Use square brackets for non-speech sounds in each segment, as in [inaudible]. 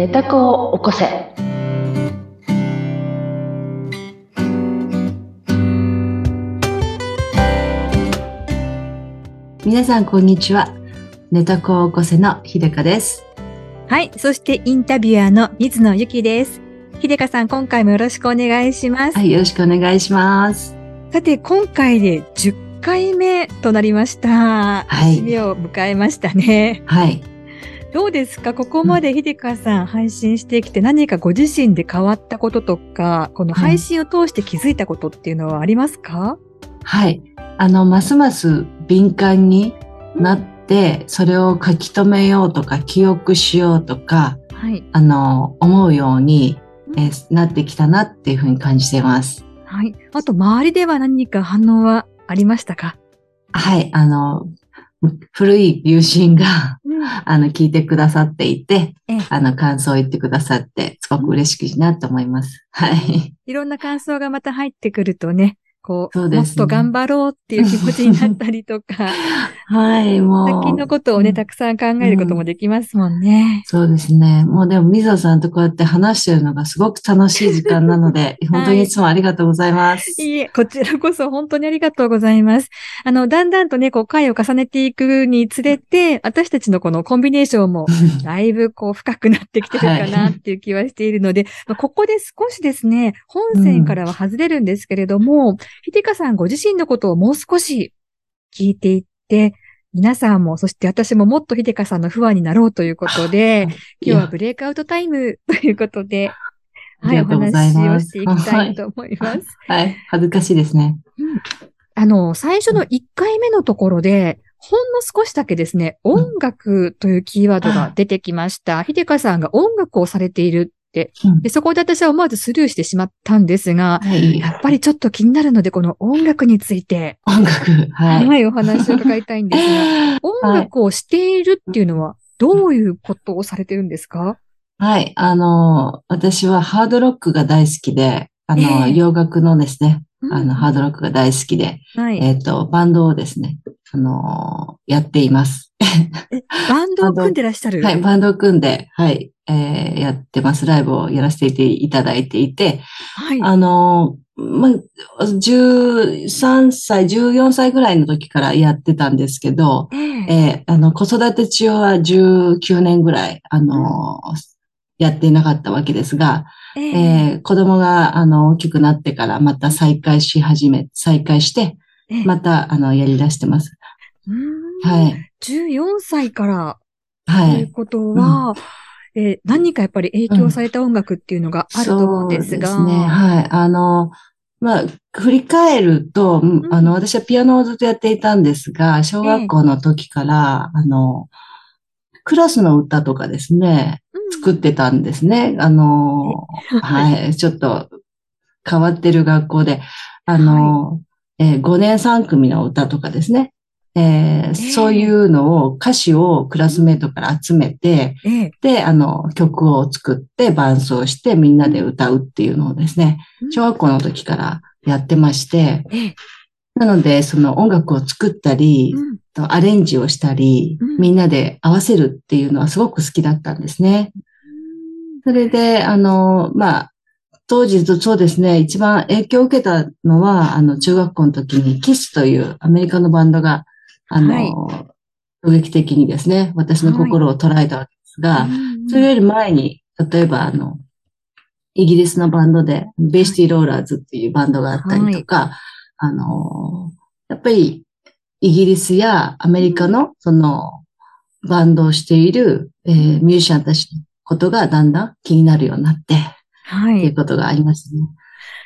寝た子を起こせ。皆さん、こんにちは。寝た子を起こせの秀香です。はい。そしてインタビュアーの水野ゆきです。秀香さん、今回もよろしくお願いします。はい、よろしくお願いします。さて、今回で10回目となりました。はいを迎えましたね。はい。どうですか？ここまで秀香さん配信してきて何かご自身で変わったこととか、この配信を通して気づいたことっていうのはありますか、はい。あの、ますます敏感になって、それを書き留めようとか、記憶しようとか、はい。あの、思うように、えーなってきたなっていうふうに感じています。はい。あと、周りでは何か反応はありましたか？はい。あの、古い友人が、あの、聞いてくださっていてええ、あの、感想を言ってくださって、すごく嬉しいなと思います。はい。いろんな感想がまた入ってくるとね、こう、そうねもっと頑張ろうっていう気持ちになったりとか、[laughs] はい、もう。先のことをね、たくさん考えることもできますもんね。そうですね。もうでも、みぞさんとこうやって話してるのがすごく楽しい時間なので、[laughs] 本当にいつもありがとうございます。いいえ、こちらこそ本当にありがとうございます。あの、だんだんとね、こう、回を重ねていくにつれて、私たちのこのコンビネーションも、[laughs] だいぶこう、深くなってきてるかなっていう気はしているので、まあここで少しですね、本線からは外れるんですけれども、ひてかさんご自身のことをもう少し聞いていって、皆さんも、そして私ももっとひでかさんの不安になろうということで、[laughs] 今日はブレイクアウトタイム [laughs] ということで、はい、お話をしていきたいと思います。はい。恥ずかしいですね。あの、最初の1回目のところで、ほんの少しだけですね、音楽というキーワードが出てきました。ひでかさんが音楽をされているで、そこで私は思わずスルーしてしまったんですが、はい。やっぱりちょっと気になるので、この音楽について、音楽。は、はいい。お話を伺いたいんですが、[laughs] 音楽をしているっていうのは、どういうことをされてるんですか？はい。あの、私はハードロックが大好きで、あの、ええ洋楽のですね、あの、ハード。ドロックが大好きで、はい。えっと、バンドをですね、あの、やっています。バンドを組んでらっしゃる？[laughs] はい、バンドを組んで、はい、えーやってます。ライブをやらせていただいていて、はい。あの、まあ、13歳、14歳ぐらいの時からやってたんですけど、えええーあの、子育て中は19年ぐらい、あの、やっていなかったわけですが、えええー子供が、あの、大きくなってからまた再開し始め、再開して、ええまた、あの、やり出してます。うーんはい。14歳からはい。ということは、えー何かやっぱり影響された音楽っていうのがあると思うんですが。そうですね。はい。あの、まあ、振り返ると、うんうんあの、私はピアノをずっとやっていたんですが、小学校の時から、あの、クラスの歌とかですね、うん作ってたんですね。あの、はい。ちょっと変わってる学校で、あの、え5年3組の歌とかですね。えーそういうのを、歌詞をクラスメートから集めて、ええ。で、あの、曲を作って伴奏してみんなで歌うっていうのをですね、小学校の時からやってまして、ええ。なので、その音楽を作ったり、うん。とアレンジをしたりうん、みんなで合わせるっていうのはすごく好きだったんですね。それで、あの、まあ、当時とそうですね、一番影響を受けたのは、あの、中学校の時にキスというアメリカのバンドが、あの、はい。衝撃的にですね、私の心を捉えたわけですが、うんそれより前に、例えばあの、イギリスのバンドで、ベイシティローラーズっていうバンドがあったりとか、あの、やっぱりイギリスやアメリカのそのバンドをしている、えーミュージシャンたちのことがだんだん気になるようになって、はい。っていうことがありますね。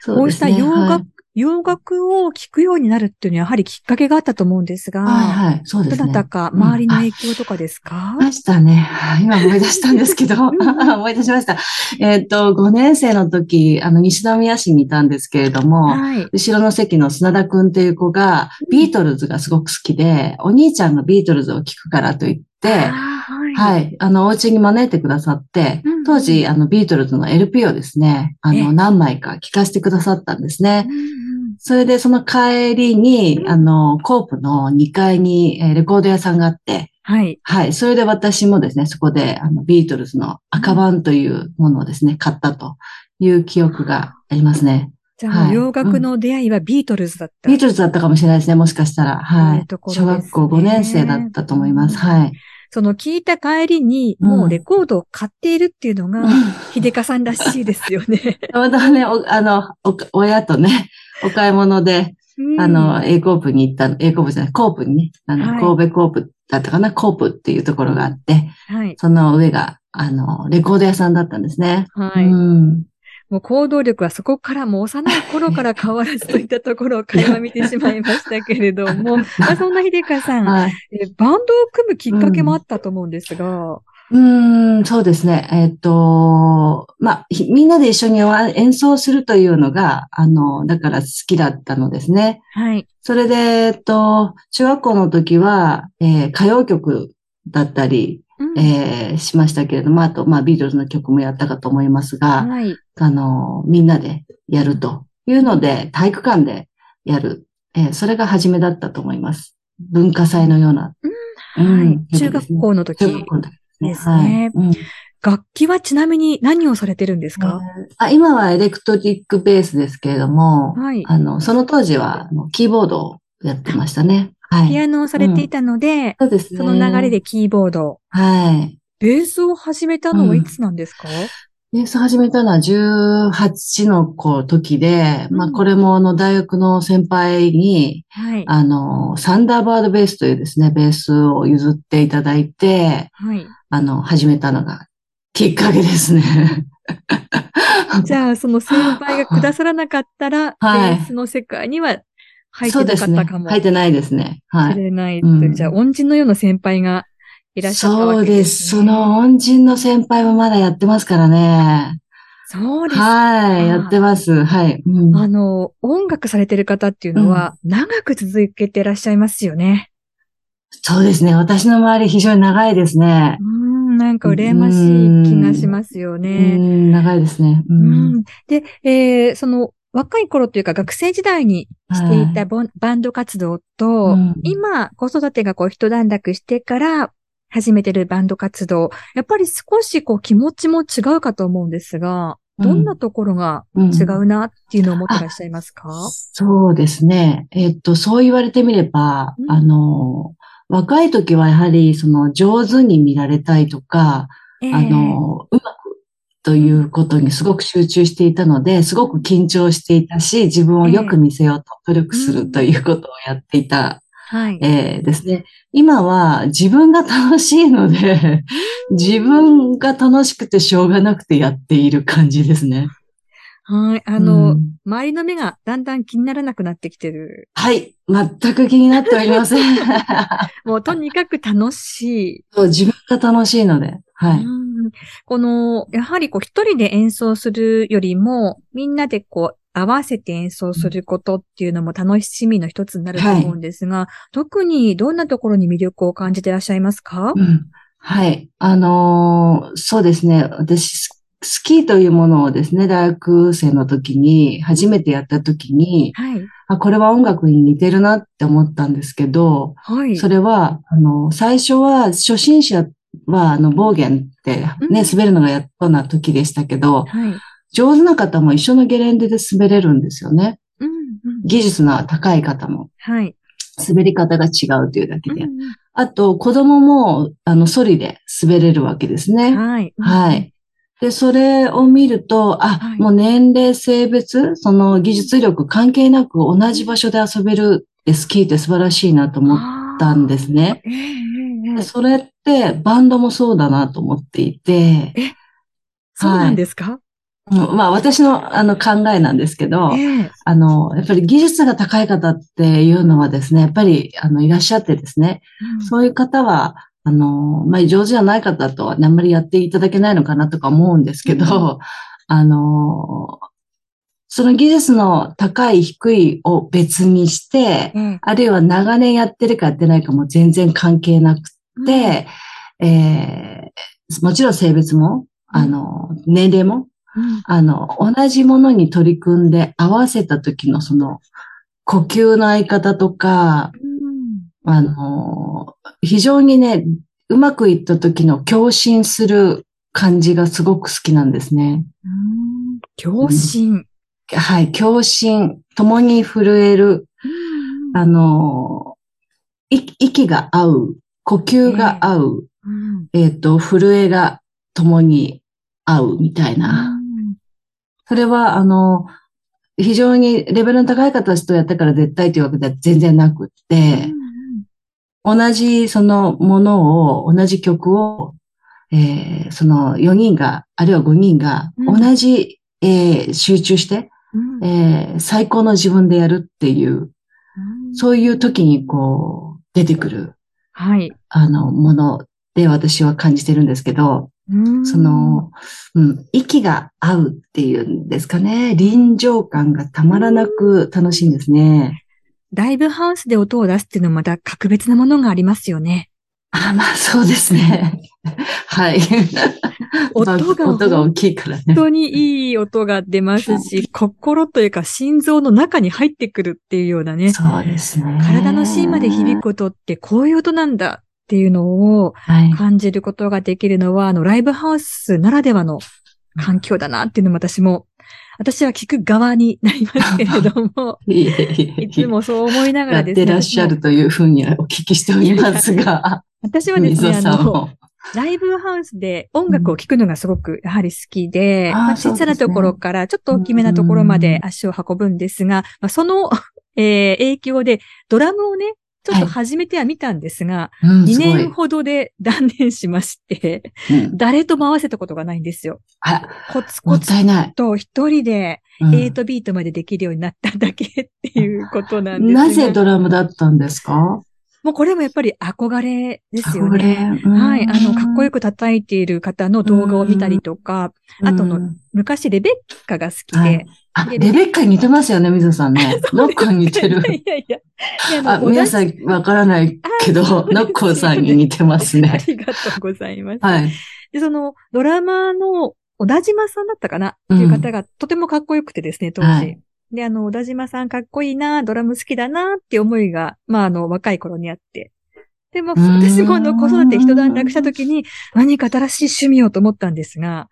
そこうした洋はい。楽、洋楽を聴くようになるっていうのはやはりきっかけがあったと思うんですが、はいはい、そうですね。どなたかうん周りの影響とかですか、ましたね。はい今思い出したんですけど、[laughs] [laughs] 思い出しました。えっ、と、5年生の時、あの、西宮市にいたんですけれども、はい。後ろの席の砂田くんっていう子が、ビートルズがすごく好きで、お兄ちゃんがビートルズを聴くからと言って、はい。はい、あの、お家に招いてくださってうん、当時、あの、ビートルズの LP をですね、あええの、何枚か聴かせてくださったんですね。うんうんそれで、その帰りに、あの、コープの2階にえーレコード屋さんがあって、はい。はい。それで私もですね、そこで、あの、ビートルズの赤版というものをですね、買ったという記憶がありますね。じゃあ、洋楽の出会いはビートルズだった、ビートルズだったかもしれないですね、もしかしたら。はい。ね、小学校5年生だったと思います。はい。その聞いた帰りに、もうレコードを買っているっていうのが、秀香さんらしいですよね。[laughs] またね、あの、親とね、お買い物で、あの、A コープに行った、A コープじゃない、コープにね、あの、神戸コープだったかな、コープっていうところがあって、はい。その上が、あの、レコード屋さんだったんですね。はい。うん。もう行動力はそこからもう幼い頃から変わらずといったところを垣間見てしまいましたけれども、[laughs] まあ、そんな秀香さん、はい、え、バンドを組むきっかけもあったと思うんですが、うん、ん、そうですね。えっ、と、まあ、みんなで一緒に演奏するというのが、あの、だから好きだったのですね。はい。それで、えっと、中学校の時は、えー、歌謡曲だったり、うん、えー、しましたけれども、あと、まあ、ビートルズの曲もやったかと思いますが、はい、あの、みんなでやるというので、体育館でやる。えー、それが初めだったと思います。文化祭のような。うん、はい、中学校の時。中学校の時ですね。はいうん、楽器はちなみに何をされてるんですか、あ今はエレクトリックベースですけれども、はい、あのその当時はキーボードをやってましたね。はい、ピアノをされていたので、うん、そうですね。その流れでキーボード。はい。ベースを始めたのはいつなんですか、うんベース始めたのは18の子時で、うん、まあこれもあの大学の先輩に、はい、あの、サンダーバードベースというですね、ベースを譲っていただいて、はい、あの、始めたのがきっかけですね。じゃあ、その先輩がくださらなかったら、はい、ベースの世界には入ってなかったかも。ね。入ってないですね。はい。れない、うん、じゃあ、恩人のような先輩がいらっしゃったわけです、ね、そうです。その恩人の先輩もまだやってますからね。そうですはい、やってます。はい、うん。あの、音楽されてる方っていうのは、長く続けてらっしゃいますよね。そうですね。私の周り非常に長いですね。うん、なんか羨ましい気がしますよね。うん、長いですね。うん、で、えー、その、若い頃というか学生時代にしていたバンド活動と、うん、今子育てがこう一段落してから始めてるバンド活動、やっぱり少しこう気持ちも違うかと思うんですが、どんなところが違うなっていうのを思ってらっしゃいますか、うんうん、そうですね。えっと、そう言われてみれば、あの、若い時はやはりその上手に見られたいとか、えー、あの、うまくということにすごく集中していたので、すごく緊張していたし、自分をよく見せようと努力するということをやっていたはい。えー、ですね。今は自分が楽しいので、自分が楽しくてしょうがなくてやっている感じですね。はい。あの、うん、周りの目がだんだん気にならなくなってきてる。はい。全く気になっておりません。[laughs] もうとにかく楽しい。そう、自分が楽しいので。はい。この、やはりこう一人で演奏するよりも、みんなでこう合わせて演奏することっていうのも楽しみの一つになると思うんですが、はい、特にどんなところに魅力を感じていらっしゃいますか、うん、はい。あのー、そうですね。私、スキーというものをですね、大学生の時に、初めてやった時に、はい、あ、これは音楽に似てるなって思ったんですけど、はい、それは、あの、最初は初心者は、あの、暴言ってね、滑るのがやっとな時でしたけど、はい上手な方も一緒のゲレンデで滑れるんですよね。うんうん、技術の高い方も。はい。滑り方が違うというだけで。うんうん、あと、子供も、あの、ソリで滑れるわけですね。はい。はい。で、それを見ると、あ、はい、もう年齢、性別、その技術力関係なく同じ場所で遊べるスキーって素晴らしいなと思ったんですね。えー、それってバンドもそうだなと思っていて。え、そうなんですか、まあ私のあの考えなんですけど、えー、あの、やっぱり技術が高い方っていうのはですね、やっぱりあのいらっしゃってですね、うん、そういう方は、あの、まあ上手じゃない方とはあんまりやっていただけないのかなとか思うんですけど、うん、あの、その技術の高い低いを別にして、うん、あるいは長年やってるかやってないかも全然関係なくて、えー、もちろん性別も、あの、年齢もあの、同じものに取り組んで合わせた時のその呼吸の合い方とか、あの、非常にね、うまくいった時の共振する感じがすごく好きなんですね。共振、はい、共振、共に震える、あの、息が合う、呼吸が合う、えっ、と、震えが共に合うみたいな。それは、あの、非常にレベルの高い方たちとやったから絶対というわけでは全然なくって、同じそのものを、同じ曲を、えー、その4人が、あるいは5人が同じ、うん、えー、集中して、うん、えー、最高の自分でやるっていう、うん、そういう時にこう、出てくる、はい。あの、もので私は感じてるんですけど、その、うん、息が合うっていうんですかね。臨場感がたまらなく楽しいんですね。ライブハウスで音を出すっていうのはまた格別なものがありますよね。あ、まあそうですね。はい。[laughs] 音が、音が大きいからね。本当にいい音が出ますし、心というか心臓の中に入ってくるっていうようなね。そうですね。体の芯まで響く音ってこういう音なんだっていうのを感じることができるのは、はい、あの、ライブハウスならではの環境だなっていうのも私も私は聞く側になりますけれども、[laughs] いいつもそう思いながらですね。やってらっしゃるというふうにお聞きしておりますが。[laughs] 私はですね、あの、ライブハウスで音楽を聴くのがすごくやはり好きで、うん、まあ、小さなところからちょっと大きめなところまで足を運ぶんですが、まあ、その、[laughs] えー、影響でドラムをね、ちょっと始めてはみたんですが、はいうん、2年ほどで断念しまして、うん、誰とも合わせたことがないんですよ。あコツコツと一人で8ビートまでできるようになっただけっていうことなんです、なぜドラムだったんですか？もうこれもやっぱり憧れですよね。はい。あの、かっこよく叩いている方の動画を見たりとか、あとの、昔レベッカが好きで、はいあ、レベッカに似てますよね、水野さんね。[laughs] ノッコに似てる。いやいや。あ皆さんわからないけど、ノッコさんに似てますね。ありがとうございます。はい。で、その、ドラマーの小田島さんだったかな？っていう方がとてもかっこよくてですね、当時。はいで、あの、小田島さんかっこいいな、ドラム好きだなって思いが、まあ、あの、若い頃にあって。でも、私もあの子育て一段落した時に何か新しい趣味をと思ったんですが、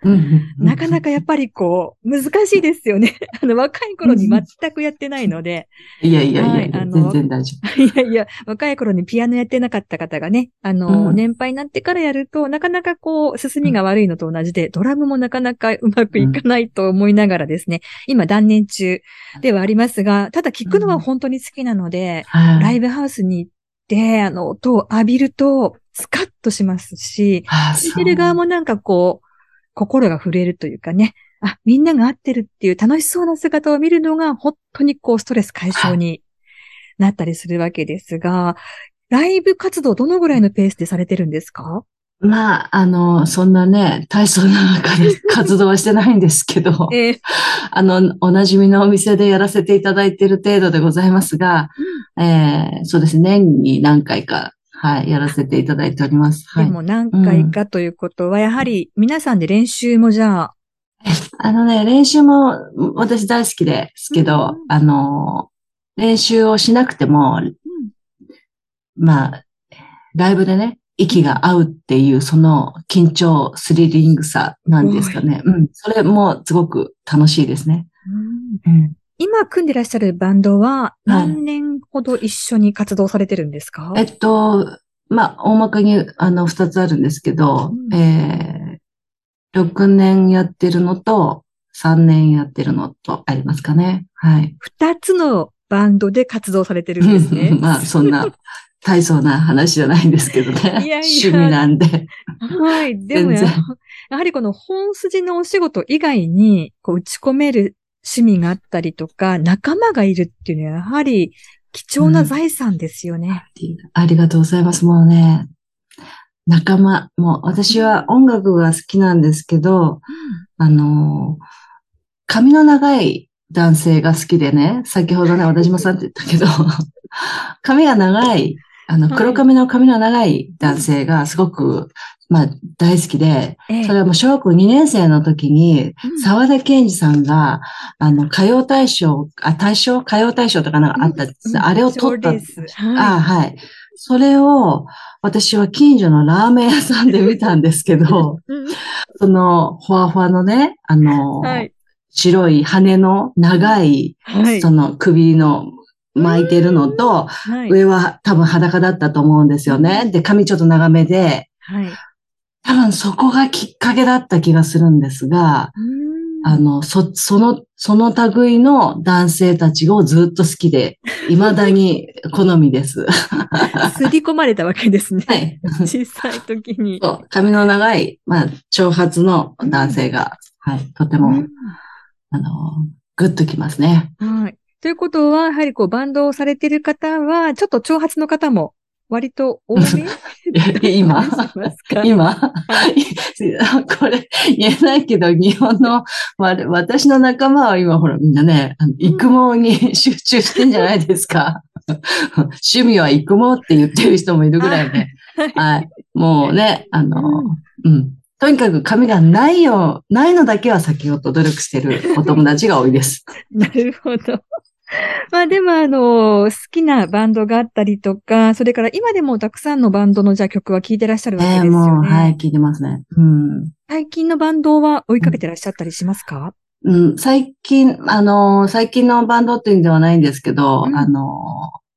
なかなかやっぱりこう、難しいですよね。[laughs] あの、若い頃に全くやってないので。いやいやいや、はい、あの全然大丈夫。[laughs] いやいや、若い頃にピアノやってなかった方がね、あの、うん、年配になってからやると、なかなかこう、進みが悪いのと同じで、ドラムもなかなかうまくいかないと思いながらですね、今断念中ではありますが、ただ聞くのは本当に好きなので、ライブハウスに行って、で、あの、音を浴びると、スカッとしますし、聞いてる側もなんかこう、心が震えるというかね、あ、みんなが合ってるっていう楽しそうな姿を見るのが、本当にこう、ストレス解消になったりするわけですが、ライブ活動どのぐらいのペースでされてるんですか？まあ、あの、そんなね、体操の中で活動はしてないんですけど、[laughs] えー、あの、おなじみのお店でやらせていただいている程度でございますが、うん、えー、そうですね、年に何回か、はい、やらせていただいております。はい、でも何回かということは、うん、やはり皆さんで練習もじゃあ、あのね、練習も私大好きですけど、うん、あの、練習をしなくても、まあ、ライブでね、息が合うっていう、その緊張、スリリングさなんですかね。うん。それもすごく楽しいですね。うん、今組んでらっしゃるバンドは何年ほど一緒に活動されてるんですか、はい、えっと、まあ、大まかにあの二つあるんですけど、うん、えー、6年やってるのと3年やってるのとありますかね。はい。二つのバンドで活動されてるんですね。まあ、そんな大層な話じゃないんですけどね。[laughs] いやいや趣味なんで。はい。でもや、やはりこの本筋のお仕事以外に、こう打ち込める趣味があったりとか、仲間がいるっていうのは、やはり貴重な財産ですよね、うん、ありがとうございます。もうね、仲間、もう私は音楽が好きなんですけど、うん、あの、髪の長い男性が好きでね、先ほどね、小田島さんって言ったけど、[laughs] 髪が長いあの、黒髪の髪の長い男性がすごく、まあ、大好きで、それはもう小学校2年生の時に、沢田健二さんが、あの、歌謡大賞、あ、大賞？歌謡大賞とかなんかあった、あれを取った、あはい。それを私は近所のラーメン屋さんで見たんですけど、その、ふわふわのね、あの、はい、白い羽の長い、はい、その首の巻いてるのと、はい、上は多分裸だったと思うんですよね。で、髪ちょっと長めで、はい、多分そこがきっかけだった気がするんですが、あの、そ、その、その類の男性たちをずっと好きで、未だに好みです。[laughs] すり込まれたわけですね。はい。小さい時に。そう、髪の長い、まあ、長髪の男性が、はい、とても、あの、グッときますね。はい。ということは、やはりこう、バンドをされている方は、ちょっと長髪の方も割と多め [laughs] 今？今、はい、[laughs] これ言えないけど、日本の、私の仲間は今ほらみんなね、育毛に集中してんじゃないですか。趣味は育毛って言ってる人もいるぐらいね。はい。もうね、あの、うん。とにかく髪がないよ、ないのだけは先ほど努力してるお友達が多いです。[laughs] なるほど。まあでもあの、好きなバンドがあったりとか、それから今でもたくさんのバンドのじゃあ曲は聴いてらっしゃるわけですよね。えー、もう、はい、聴いてますね。うん。最近のバンドは追いかけてらっしゃったりしますか、うん、最近、あの、最近のバンドっていうんではないんですけど、うん、あの、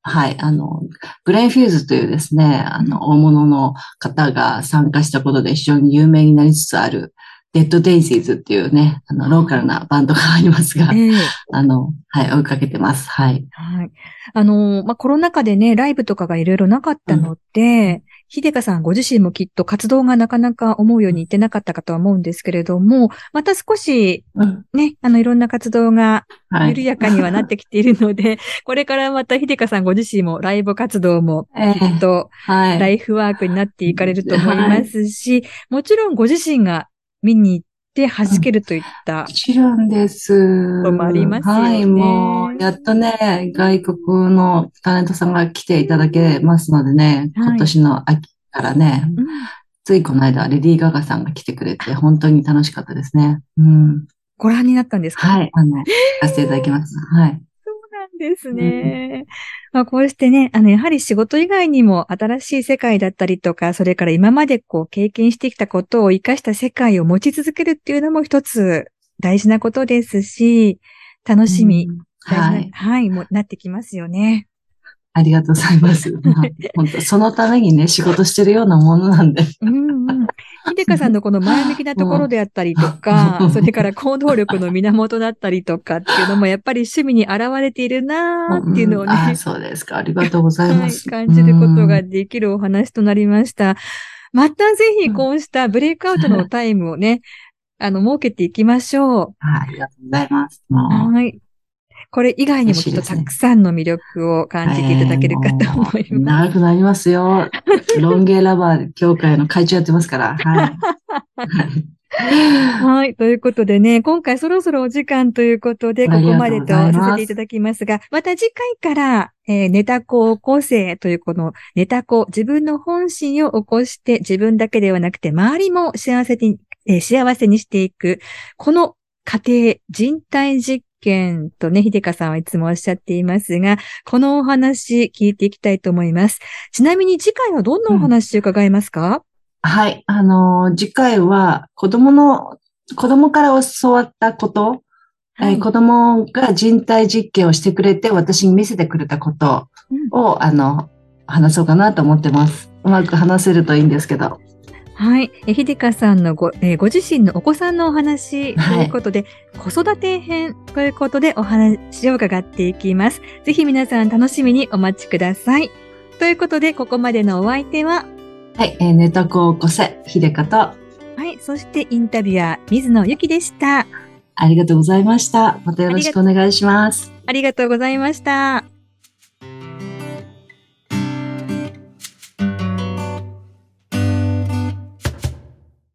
はい、あの、グレン・ヒューズというですね、あの、大物の方が参加したことで非常に有名になりつつある、デッドデイジーズっていうね、あの、ローカルなバンドがありますが、えー、あの、はい、追いかけてます。はい。はい。あの、まあ、コロナ禍でね、ライブとかがいろいろなかったので、ひでかさんご自身もきっと活動がなかなか思うようにいってなかったかとは思うんですけれども、また少し、ね、あの、いろんな活動が緩やかにはなってきているので、はい、これからまたひでかさんご自身もライブ活動もきっと、ライフワークになっていかれると思いますし、はい、もちろんご自身が見に行って弾けるといった。もちろんです。もありますよね。はい、もう、やっとね、外国のタレントさんが来ていただけますのでね、はい、今年の秋からね、うん、ついこの間、レディー・ガガさんが来てくれて、本当に楽しかったですね。うん。ご覧になったんですか？はい、あの、させていただきます。はい。ですね。まあこうしてね、あの、やはり仕事以外にも新しい世界だったりとか、それから今までこう経験してきたことを活かした世界を持ち続けるっていうのも一つ大事なことですし、楽しみ、はい、はい、もなってきますよね。ありがとうございます。まあ、本当そのためにね、仕事してるようなものなんで。うんうん。ひでかさんのこの前向きなところであったりとか、それから行動力の源だったりとかっていうのも、やっぱり趣味に現れているなーっていうのをね、うん、そうですか。ありがとうございます。はい、感じることができるお話となりました。またぜひこうしたブレイクアウトのタイムをね、あの、設けていきましょう。ありがとうございます。はい。これ以外にもきっとたくさんの魅力を感じていただけるかと思います。えー、長くなりますよ。ロンゲーラバー協会の会長やってますから。はい。[laughs] はい。ということでね、今回そろそろお時間ということで、ここまでとさせていただきますが、また次回から、えー、ネタ子個性というこのネタ子、自分の本心を起こして自分だけではなくて周りも幸せに、えー、幸せにしていく、この過程、人体実験とね、秀香さんはいつもおっしゃっていますが、このお話聞いていきたいと思います。ちなみに次回はどんなお話伺いますか、うん、はい。あの、次回は子供の、子供から教わったこと、はい、子供が人体実験をしてくれて、私に見せてくれたことを、うん、あの、話そうかなと思ってます。うまく話せるといいんですけど。はい。え、ひでかさんのご、えー、ご自身のお子さんのお話ということで、はい、子育て編ということでお話を伺っていきます。ぜひ皆さん楽しみにお待ちください。ということで、ここまでのお相手は、はい、えー、ネタ子をこせ、ひでかと、はい、そしてインタビュアー、水野ゆきでした。ありがとうございました。またよろしくお願いします。ありがとうございました。